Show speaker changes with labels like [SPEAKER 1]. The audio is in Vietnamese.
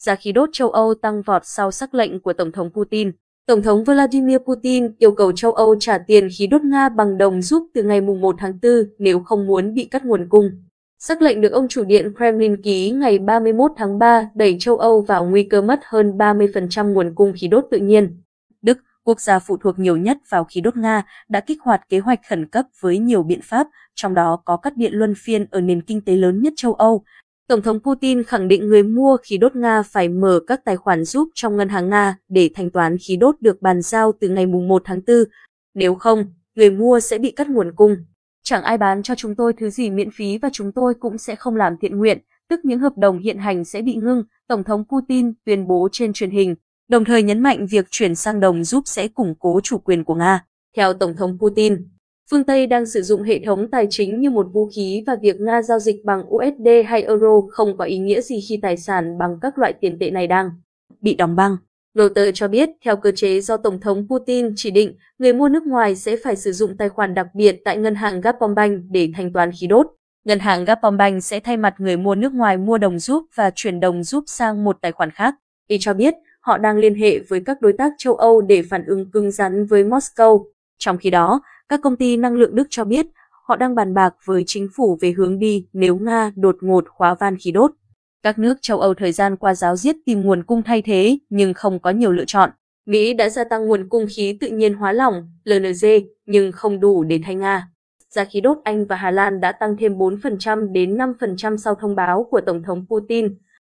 [SPEAKER 1] giá khí đốt châu Âu tăng vọt sau sắc lệnh của Tổng thống Putin. Tổng thống Vladimir Putin yêu cầu châu Âu trả tiền khí đốt Nga bằng đồng rút từ ngày 1 tháng 4 nếu không muốn bị cắt nguồn cung. Sắc lệnh được ông chủ điện Kremlin ký ngày 31 tháng 3 đẩy châu Âu vào nguy cơ mất hơn 30% nguồn cung khí đốt tự nhiên. Đức, quốc gia phụ thuộc nhiều nhất vào khí đốt Nga, đã kích hoạt kế hoạch khẩn cấp với nhiều biện pháp, trong đó có cắt điện luân phiên ở nền kinh tế lớn nhất châu Âu. Tổng thống Putin khẳng định người mua khí đốt Nga phải mở các tài khoản giúp trong ngân hàng Nga để thanh toán khí đốt được bàn giao từ ngày 1 tháng 4. Nếu không, người mua sẽ bị cắt nguồn cung. Chẳng ai bán cho chúng tôi thứ gì miễn phí và chúng tôi cũng sẽ không làm thiện nguyện, tức những hợp đồng hiện hành sẽ bị ngưng, Tổng thống Putin tuyên bố trên truyền hình, đồng thời nhấn mạnh việc chuyển sang đồng giúp sẽ củng cố chủ quyền của Nga. Theo Tổng thống Putin, phương Tây đang sử dụng hệ thống tài chính như một vũ khí và việc Nga giao dịch bằng USD hay Euro không có ý nghĩa gì khi tài sản bằng các loại tiền tệ này đang bị đóng băng. Reuters cho biết, theo cơ chế do Tổng thống Putin chỉ định, người mua nước ngoài sẽ phải sử dụng tài khoản đặc biệt tại ngân hàng Gazprombank để thanh toán khí đốt. Ngân hàng Gazprombank sẽ thay mặt người mua nước ngoài mua đồng rúp và chuyển đồng rúp sang một tài khoản khác. Y cho biết, họ đang liên hệ với các đối tác châu Âu để phản ứng cứng rắn với Moscow. Trong khi đó, các công ty năng lượng Đức cho biết họ đang bàn bạc với chính phủ về hướng đi nếu Nga đột ngột khóa van khí đốt. Các nước châu Âu thời gian qua giáo diết tìm nguồn cung thay thế nhưng không có nhiều lựa chọn. Mỹ đã gia tăng nguồn cung khí tự nhiên hóa lỏng, LNG, nhưng không đủ để thay Nga. Giá khí đốt Anh và Hà Lan đã tăng thêm 4% đến 5% sau thông báo của Tổng thống Putin